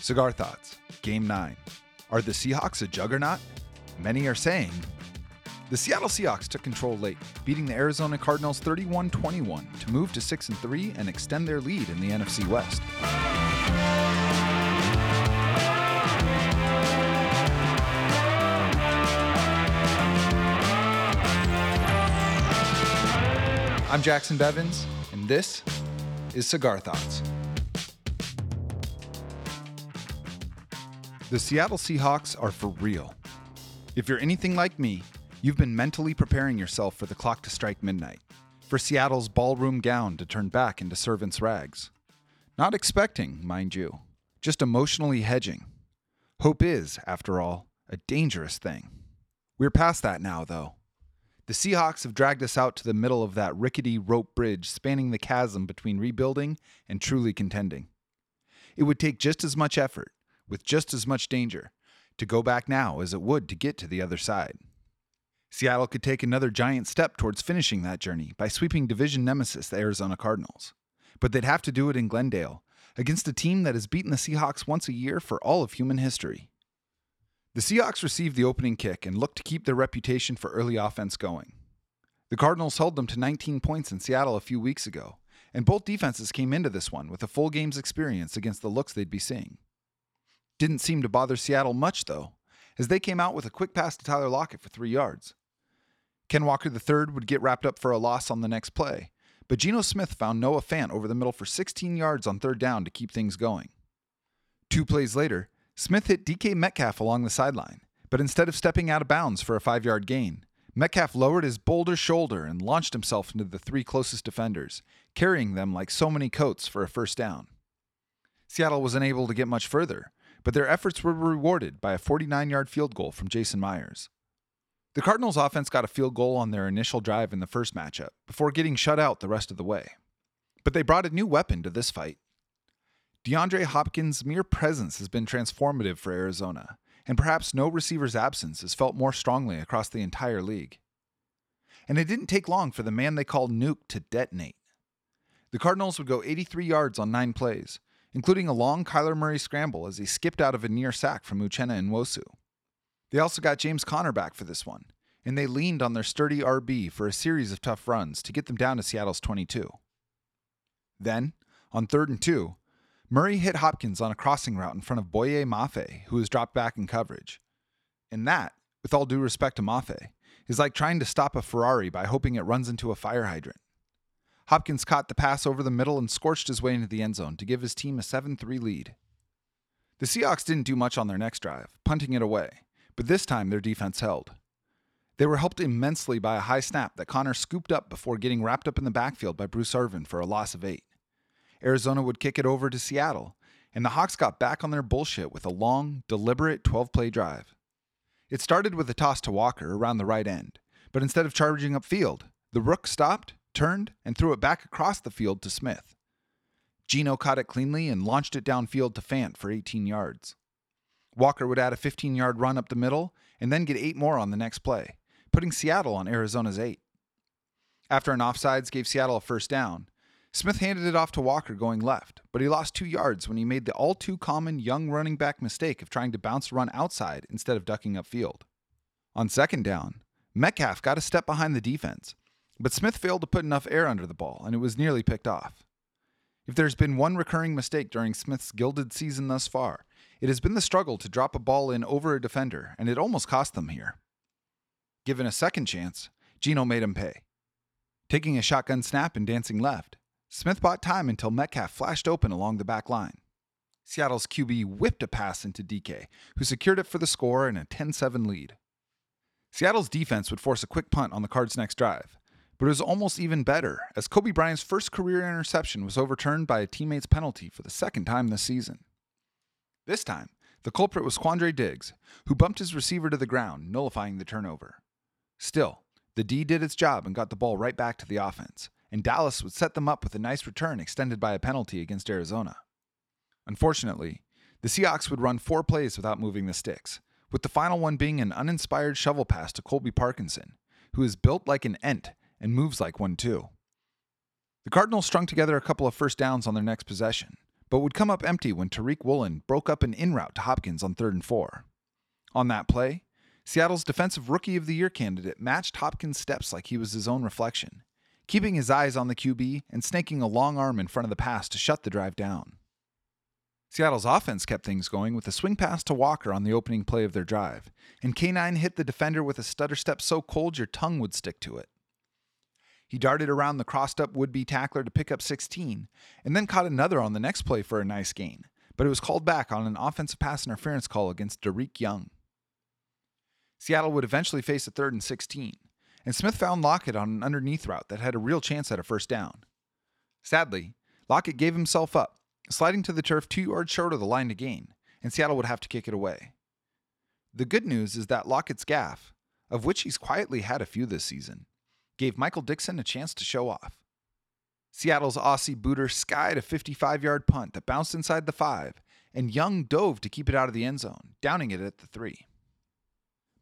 Cigar Thoughts, Game 9. Are the Seahawks a juggernaut? Many are saying. The Seattle Seahawks took control late, beating the Arizona Cardinals 31 21 to move to 6 and 3 and extend their lead in the NFC West. I'm Jacson Bevens, and this is Cigar Thoughts. The Seattle Seahawks are for real. If you're anything like me, you've been mentally preparing yourself for the clock to strike midnight, for Seattle's ballroom gown to turn back into servant's rags. Not expecting, mind you, just emotionally hedging. Hope is, after all, a dangerous thing. We're past that now, though. The Seahawks have dragged us out to the middle of that rickety rope bridge spanning the chasm between rebuilding and truly contending. It would take just as much effort, with just as much danger, to go back now as it would to get to the other side. Seattle could take another giant step towards finishing that journey by sweeping division nemesis, the Arizona Cardinals. But they'd have to do it in Glendale, against a team that has beaten the Seahawks once a year for all of human history. The Seahawks received the opening kick and looked to keep their reputation for early offense going. The Cardinals held them to 19 points in Seattle a few weeks ago, and both defenses came into this one with a full game's experience against the looks they'd be seeing. Didn't seem to bother Seattle much, though, as they came out with a quick pass to Tyler Lockett for three yards. Ken Walker III would get wrapped up for a loss on the next play, but Geno Smith found Noah Fant over the middle for 16 yards on third down to keep things going. Two plays later, Smith hit DK Metcalf along the sideline, but instead of stepping out of bounds for a five yard gain, Metcalf lowered his boulder shoulder and launched himself into the three closest defenders, carrying them like so many coats for a first down. Seattle was unable to get much further, but their efforts were rewarded by a 49 yard field goal from Jason Myers. The Cardinals' offense got a field goal on their initial drive in the first matchup before getting shut out the rest of the way. But they brought a new weapon to this fight DeAndre Hopkins' mere presence has been transformative for Arizona, and perhaps no receiver's absence is felt more strongly across the entire league. And it didn't take long for the man they called Nuke to detonate. The Cardinals would go 83 yards on nine plays, including a long Kyler Murray scramble as he skipped out of a near sack from Uchenna Nwosu. They also got James Conner back for this one, and they leaned on their sturdy RB for a series of tough runs to get them down to Seattle's 22. Then, on third and two, Murray hit Hopkins on a crossing route in front of Boye Mafe, who was dropped back in coverage. And that, with all due respect to Mafe, is like trying to stop a Ferrari by hoping it runs into a fire hydrant. Hopkins caught the pass over the middle and scorched his way into the end zone to give his team a 7 3 lead. The Seahawks didn't do much on their next drive, punting it away, but this time their defense held. They were helped immensely by a high snap that Conner scooped up before getting wrapped up in the backfield by Bruce Irvin for a loss of eight. Arizona would kick it over to Seattle, and the Hawks got back on their bullshit with a long, deliberate 12 play drive. It started with a toss to Walker around the right end, but instead of charging upfield, the Rook stopped, turned, and threw it back across the field to Smith. Geno caught it cleanly and launched it downfield to Fant for 18 yards. Walker would add a 15 yard run up the middle and then get eight more on the next play, putting Seattle on Arizona's eight. After an offsides gave Seattle a first down, Smith handed it off to Walker going left, but he lost two yards when he made the all too common young running back mistake of trying to bounce a run outside instead of ducking upfield. On second down, Metcalf got a step behind the defense, but Smith failed to put enough air under the ball, and it was nearly picked off. If there's been one recurring mistake during Smith's gilded season thus far, it has been the struggle to drop a ball in over a defender, and it almost cost them here. Given a second chance, Geno made him pay. Taking a shotgun snap and dancing left, Smith bought time until Metcalf flashed open along the back line. Seattle's QB whipped a pass into DK, who secured it for the score and a 10 7 lead. Seattle's defense would force a quick punt on the Cards' next drive, but it was almost even better as Coby Bryant's first career interception was overturned by a teammate's penalty for the second time this season. This time, the culprit was Quandre Diggs, who bumped his receiver to the ground, nullifying the turnover. Still, the D did its job and got the ball right back to the offense, and Dallas would set them up with a nice return extended by a penalty against Arizona. Unfortunately, the Seahawks would run four plays without moving the sticks, with the final one being an uninspired shovel pass to Colby Parkinson, who is built like an ent and moves like one too. The Cardinals strung together a couple of first downs on their next possession, but would come up empty when Tariq Woolen broke up an in route to Hopkins on third and four. On that play, Seattle's Defensive Rookie of the Year candidate matched Hopkins' steps like he was his own reflection, keeping his eyes on the QB and snaking a long arm in front of the pass to shut the drive down. Seattle's offense kept things going with a swing pass to Walker on the opening play of their drive, and K9 hit the defender with a stutter step so cold your tongue would stick to it. He darted around the crossed up would be tackler to pick up 16, and then caught another on the next play for a nice gain, but it was called back on an offensive pass interference call against Dareke Young. Seattle would eventually face a third and 16, and Smith found Lockett on an underneath route that had a real chance at a first down. Sadly, Lockett gave himself up, sliding to the turf two yards short of the line to gain, and Seattle would have to kick it away. The good news is that Lockett's gaff, of which he's quietly had a few this season, gave Michael Dickson a chance to show off. Seattle's Aussie booter skied a 55 yard punt that bounced inside the five, and Young dove to keep it out of the end zone, downing it at the three.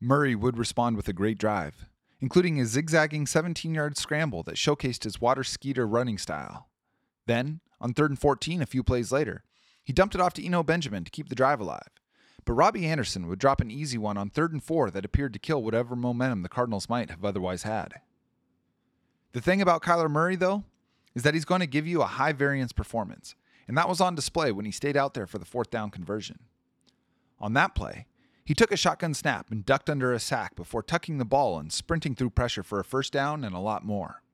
Murray would respond with a great drive, including a zigzagging 17 yard scramble that showcased his water skeeter running style. Then, on third and 14, a few plays later, he dumped it off to Eno Benjamin to keep the drive alive. But Robbie Anderson would drop an easy one on third and four that appeared to kill whatever momentum the Cardinals might have otherwise had. The thing about Kyler Murray, though, is that he's going to give you a high variance performance, and that was on display when he stayed out there for the fourth down conversion. On that play, he took a shotgun snap and ducked under a sack before tucking the ball and sprinting through pressure for a first down and a lot more.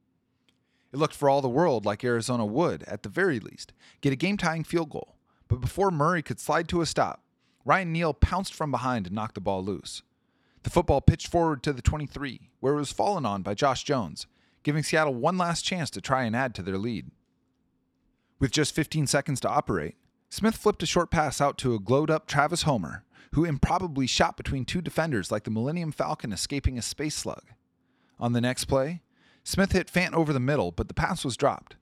It looked for all the world like Arizona would, at the very least, get a game tying field goal, but before Murray could slide to a stop, Ryan Neal pounced from behind and knocked the ball loose. The football pitched forward to the 23, where it was fallen on by Josh Jones, giving Seattle one last chance to try and add to their lead. With just 15 seconds to operate, Smith flipped a short pass out to a glowed up Travis Homer, who improbably shot between two defenders like the Millennium Falcon escaping a space slug. On the next play, Smith hit Fant over the middle, but the pass was dropped,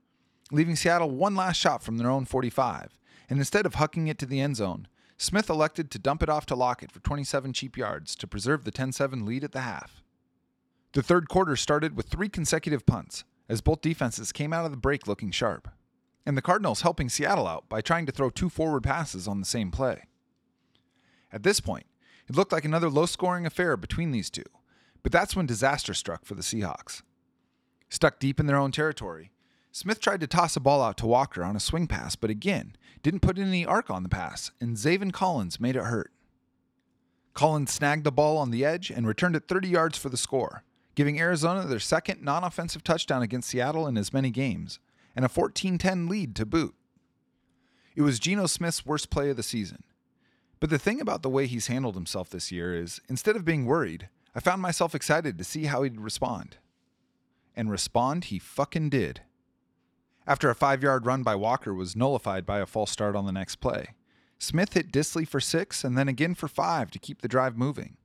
leaving Seattle one last shot from their own 45, and instead of hucking it to the end zone, Smith elected to dump it off to Lockett for 27 cheap yards to preserve the 10 7 lead at the half. The third quarter started with three consecutive punts, as both defenses came out of the break looking sharp, and the Cardinals helping Seattle out by trying to throw two forward passes on the same play. At this point, it looked like another low scoring affair between these two, but that's when disaster struck for the Seahawks. Stuck deep in their own territory, Smith tried to toss a ball out to Walker on a swing pass, but again, didn't put any arc on the pass, and Zaven Collins made it hurt. Collins snagged the ball on the edge and returned it 30 yards for the score, giving Arizona their second non offensive touchdown against Seattle in as many games, and a 14 10 lead to boot. It was Geno Smith's worst play of the season. But the thing about the way he's handled himself this year is, instead of being worried, I found myself excited to see how he'd respond. And respond he fucking did. After a five yard run by Walker was nullified by a false start on the next play, Smith hit Dissly for six and then again for five to keep the drive moving.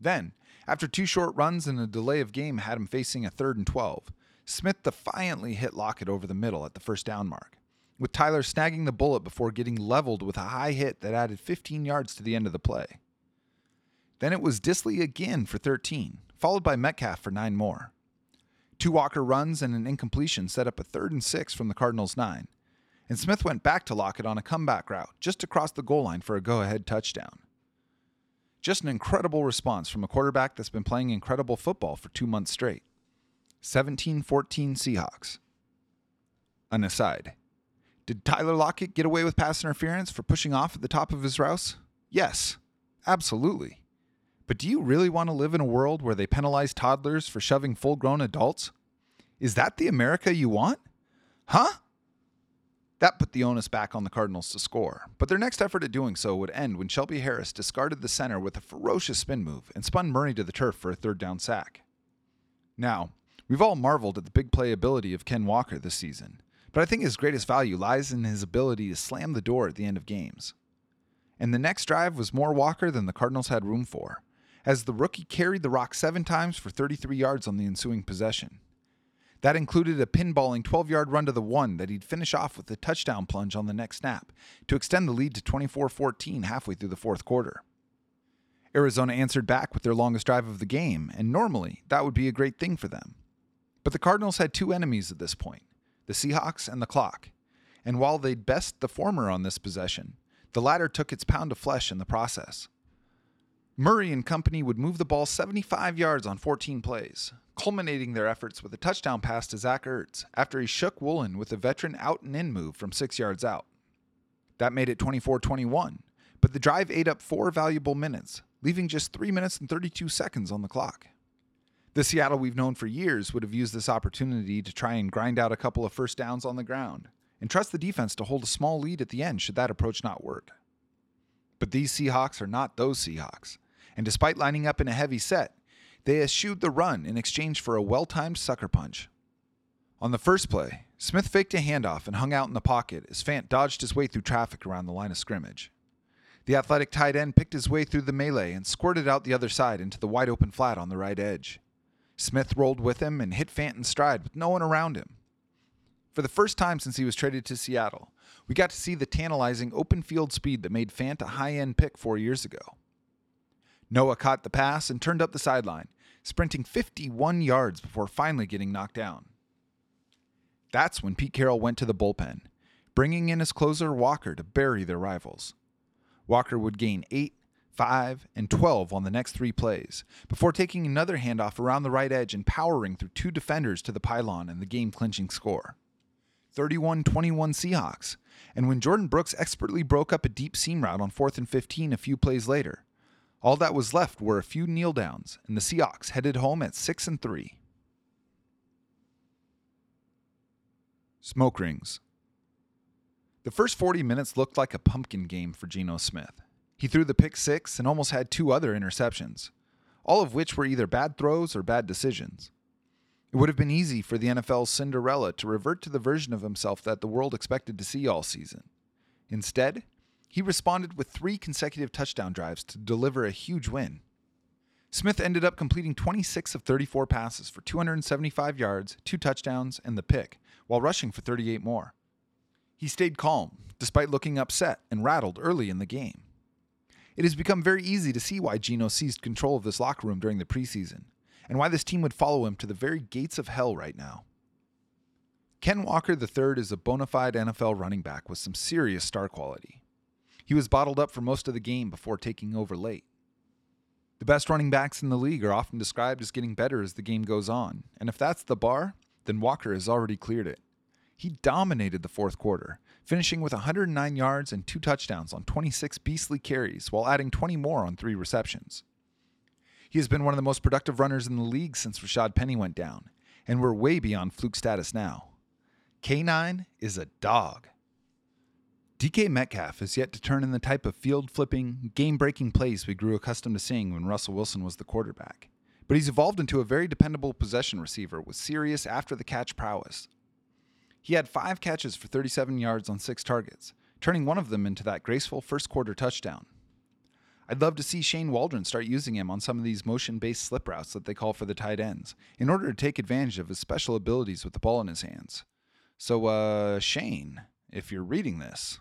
Then, after two short runs and a delay of game had him facing a third and 12, Smith defiantly hit Lockett over the middle at the first down mark, with Tyler snagging the bullet before getting leveled with a high hit that added 15 yards to the end of the play. Then it was Dissly again for 13, followed by Metcalf for nine more. Two Walker runs and an incompletion set up a third and six from the Cardinals' nine, and Smith went back to Lockett on a comeback route just across the goal line for a go ahead touchdown. Just an incredible response from a quarterback that's been playing incredible football for two months straight. 17 14 Seahawks. An aside Did Tyler Lockett get away with pass interference for pushing off at the top of his rouse? Yes, absolutely. But do you really want to live in a world where they penalize toddlers for shoving full grown adults? Is that the America you want? Huh? That put the onus back on the Cardinals to score, but their next effort at doing so would end when Shelby Harris discarded the center with a ferocious spin move and spun Murray to the turf for a third down sack. Now, we've all marveled at the big playability of Ken Walker this season, but I think his greatest value lies in his ability to slam the door at the end of games. And the next drive was more Walker than the Cardinals had room for, as the rookie carried the rock seven times for 33 yards on the ensuing possession. That included a pinballing 12 yard run to the one that he'd finish off with a touchdown plunge on the next snap to extend the lead to 24 14 halfway through the fourth quarter. Arizona answered back with their longest drive of the game, and normally that would be a great thing for them. But the Cardinals had two enemies at this point the Seahawks and the clock, and while they'd best the former on this possession, the latter took its pound of flesh in the process. Murray and company would move the ball 75 yards on 14 plays, culminating their efforts with a touchdown pass to Zach Ertz after he shook Woolen with a veteran out and in move from six yards out. That made it 24 21, but the drive ate up four valuable minutes, leaving just 3 minutes and 32 seconds on the clock. The Seattle we've known for years would have used this opportunity to try and grind out a couple of first downs on the ground and trust the defense to hold a small lead at the end should that approach not work. But these Seahawks are not those Seahawks, and despite lining up in a heavy set, they eschewed the run in exchange for a well timed sucker punch. On the first play, Smith faked a handoff and hung out in the pocket as Fant dodged his way through traffic around the line of scrimmage. The athletic tight end picked his way through the melee and squirted out the other side into the wide open flat on the right edge. Smith rolled with him and hit Fant in stride with no one around him. For the first time since he was traded to Seattle, we got to see the tantalizing open field speed that made Fant a high end pick four years ago. Noah caught the pass and turned up the sideline, sprinting 51 yards before finally getting knocked down. That's when Pete Carroll went to the bullpen, bringing in his closer Walker to bury their rivals. Walker would gain 8, 5, and 12 on the next three plays, before taking another handoff around the right edge and powering through two defenders to the pylon and the game clinching score. 31 21 Seahawks, and when Jordyn Brooks expertly broke up a deep seam route on 4th and 15 a few plays later, all that was left were a few kneel downs, and the Seahawks headed home at 6 and 3. Smoke rings. The first 40 minutes looked like a pumpkin game for Geno Smith. He threw the pick six and almost had two other interceptions, all of which were either bad throws or bad decisions. It would have been easy for the NFL's Cinderella to revert to the version of himself that the world expected to see all season. Instead, he responded with three consecutive touchdown drives to deliver a huge win. Smith ended up completing 26 of 34 passes for 275 yards, two touchdowns, and the pick, while rushing for 38 more. He stayed calm, despite looking upset and rattled early in the game. It has become very easy to see why Geno seized control of this locker room during the preseason, and why this team would follow him to the very gates of hell right now. Ken Walker III is a bona fide NFL running back with some serious star quality. He was bottled up for most of the game before taking over late. The best running backs in the league are often described as getting better as the game goes on, and if that's the bar, then Walker has already cleared it. He dominated the fourth quarter, finishing with 109 yards and two touchdowns on 26 beastly carries while adding 20 more on three receptions. He has been one of the most productive runners in the league since Rashaad Penny went down, and we're way beyond fluke status now. K9 is a dog. DK Metcalf has yet to turn in the type of field flipping, game breaking plays we grew accustomed to seeing when Russell Wilson was the quarterback. But he's evolved into a very dependable possession receiver with serious after the catch prowess. He had five catches for 37 yards on six targets, turning one of them into that graceful first quarter touchdown. I'd love to see Shane Waldron start using him on some of these motion based slip routes that they call for the tight ends in order to take advantage of his special abilities with the ball in his hands. So, uh, Shane, if you're reading this,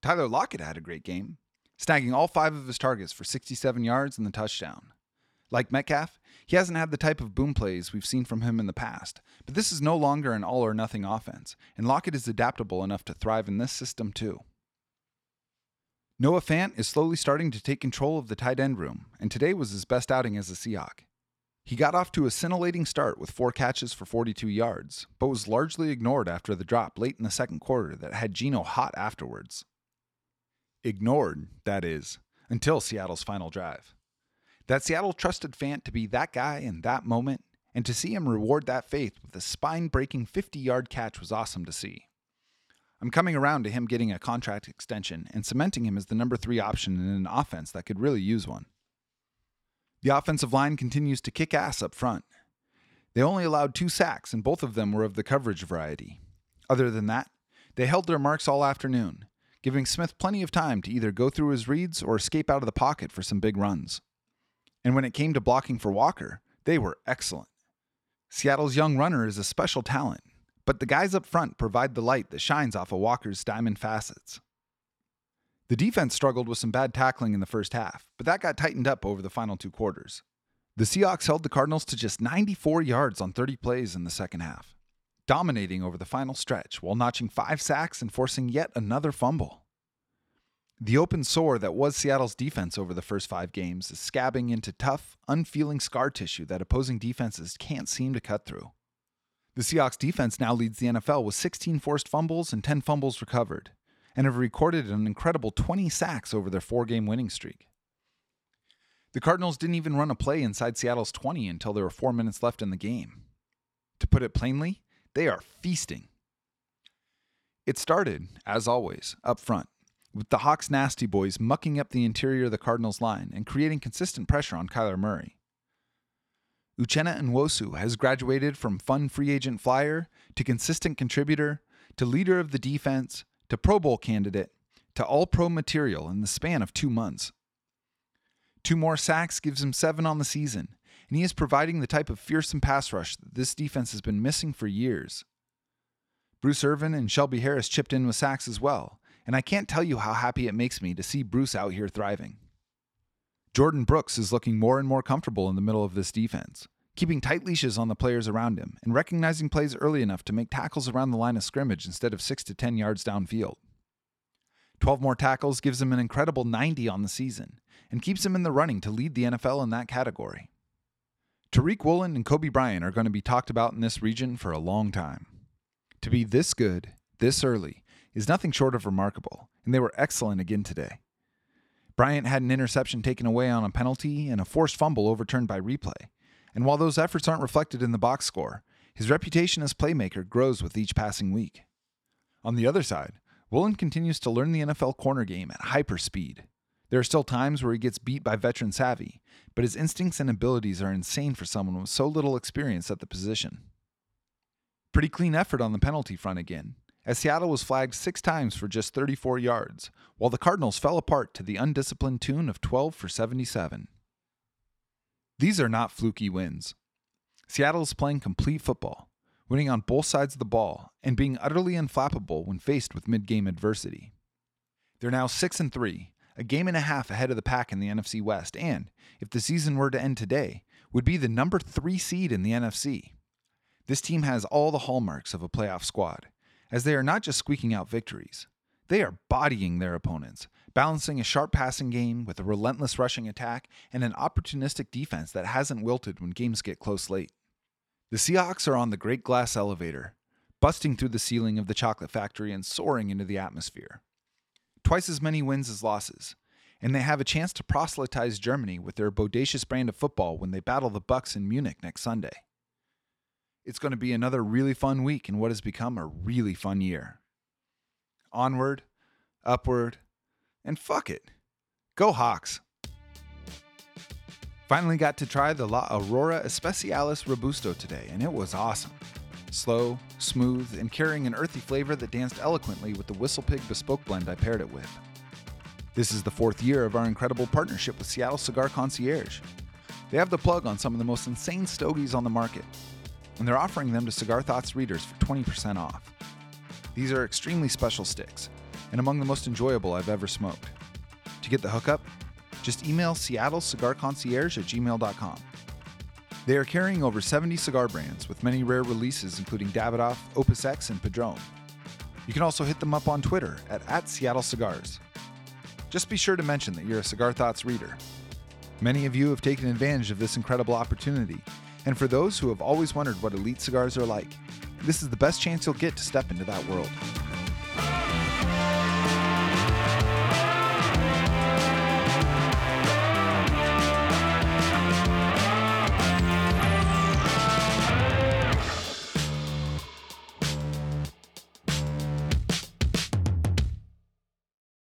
Tyler Lockett had a great game, snagging all five of his targets for 67 yards and the touchdown. Like Metcalf, he hasn't had the type of boom plays we've seen from him in the past, but this is no longer an all or nothing offense, and Lockett is adaptable enough to thrive in this system too. Noah Fant is slowly starting to take control of the tight end room, and today was his best outing as a Seahawk. He got off to a scintillating start with four catches for 42 yards, but was largely ignored after the drop late in the second quarter that had Geno hot afterwards. Ignored, that is, until Seattle's final drive. That Seattle trusted Fant to be that guy in that moment, and to see him reward that faith with a spine breaking 50 yard catch was awesome to see. I'm coming around to him getting a contract extension and cementing him as the number three option in an offense that could really use one. The offensive line continues to kick ass up front. They only allowed two sacks, and both of them were of the coverage variety. Other than that, they held their marks all afternoon, giving Smith plenty of time to either go through his reads or escape out of the pocket for some big runs. And when it came to blocking for Walker, they were excellent. Seattle's young runner is a special talent, but the guys up front provide the light that shines off of Walker's diamond facets. The defense struggled with some bad tackling in the first half, but that got tightened up over the final two quarters. The Seahawks held the Cardinals to just 94 yards on 30 plays in the second half. Dominating over the final stretch while notching five sacks and forcing yet another fumble. The open sore that was Seattle's defense over the first five games is scabbing into tough, unfeeling scar tissue that opposing defenses can't seem to cut through. The Seahawks defense now leads the NFL with 16 forced fumbles and 10 fumbles recovered, and have recorded an incredible 20 sacks over their four game winning streak. The Cardinals didn't even run a play inside Seattle's 20 until there were four minutes left in the game. To put it plainly, they are feasting. It started, as always, up front, with the Hawks nasty boys mucking up the interior of the Cardinals line and creating consistent pressure on Kyler Murray. Uchenna Nwosu has graduated from fun free agent flyer to consistent contributor to leader of the defense to Pro Bowl candidate to all pro material in the span of two months. Two more sacks gives him seven on the season, and he is providing the type of fearsome pass rush that this defense has been missing for years. Bruce Irvin and Shelby Harris chipped in with sacks as well, and I can't tell you how happy it makes me to see Bruce out here thriving. Jordyn Brooks is looking more and more comfortable in the middle of this defense, keeping tight leashes on the players around him and recognizing plays early enough to make tackles around the line of scrimmage instead of 6 to 10 yards downfield. 12 more tackles gives him an incredible 90 on the season and keeps him in the running to lead the NFL in that category. Tariq Woolen and Coby Bryant are going to be talked about in this region for a long time. To be this good, this early, is nothing short of remarkable, and they were excellent again today. Bryant had an interception taken away on a penalty and a forced fumble overturned by replay. And while those efforts aren't reflected in the box score, his reputation as playmaker grows with each passing week. On the other side, Woolen continues to learn the NFL corner game at hyper speed. There are still times where he gets beat by veteran savvy, but his instincts and abilities are insane for someone with so little experience at the position. Pretty clean effort on the penalty front again, as Seattle was flagged six times for just 34 yards, while the Cardinals fell apart to the undisciplined tune of 12 for 77. These are not fluky wins. Seattle is playing complete football, winning on both sides of the ball and being utterly unflappable when faced with mid-game adversity. They're now 6 and 3, a game and a half ahead of the pack in the NFC West, and, if the season were to end today, would be the number three seed in the NFC. This team has all the hallmarks of a playoff squad, as they are not just squeaking out victories, they are bodying their opponents, balancing a sharp passing game with a relentless rushing attack and an opportunistic defense that hasn't wilted when games get close late. The Seahawks are on the Great Glass Elevator, busting through the ceiling of the chocolate factory and soaring into the atmosphere twice as many wins as losses, and they have a chance to proselytize Germany with their bodacious brand of football when they battle the Bucs in Munich next Sunday. It's going to be another really fun week in what has become a really fun year. Onward, upward, and fuck it. Go Hawks. Finally got to try the La Aurora Especialis Robusto today, and it was awesome slow, smooth, and carrying an earthy flavor that danced eloquently with the Whistlepig bespoke blend I paired it with. This is the fourth year of our incredible partnership with Seattle Cigar Concierge. They have the plug on some of the most insane stogies on the market, and they're offering them to Cigar Thoughts readers for 20% off. These are extremely special sticks, and among the most enjoyable I've ever smoked. To get the hookup, just email Seattle Cigar Concierge at gmail.com. They are carrying over 70 cigar brands with many rare releases including Davidoff, Opus X, and Padron. You can also hit them up on Twitter at, at Seattle Cigars. Just be sure to mention that you're a Cigar Thoughts reader. Many of you have taken advantage of this incredible opportunity, and for those who have always wondered what elite cigars are like, this is the best chance you'll get to step into that world.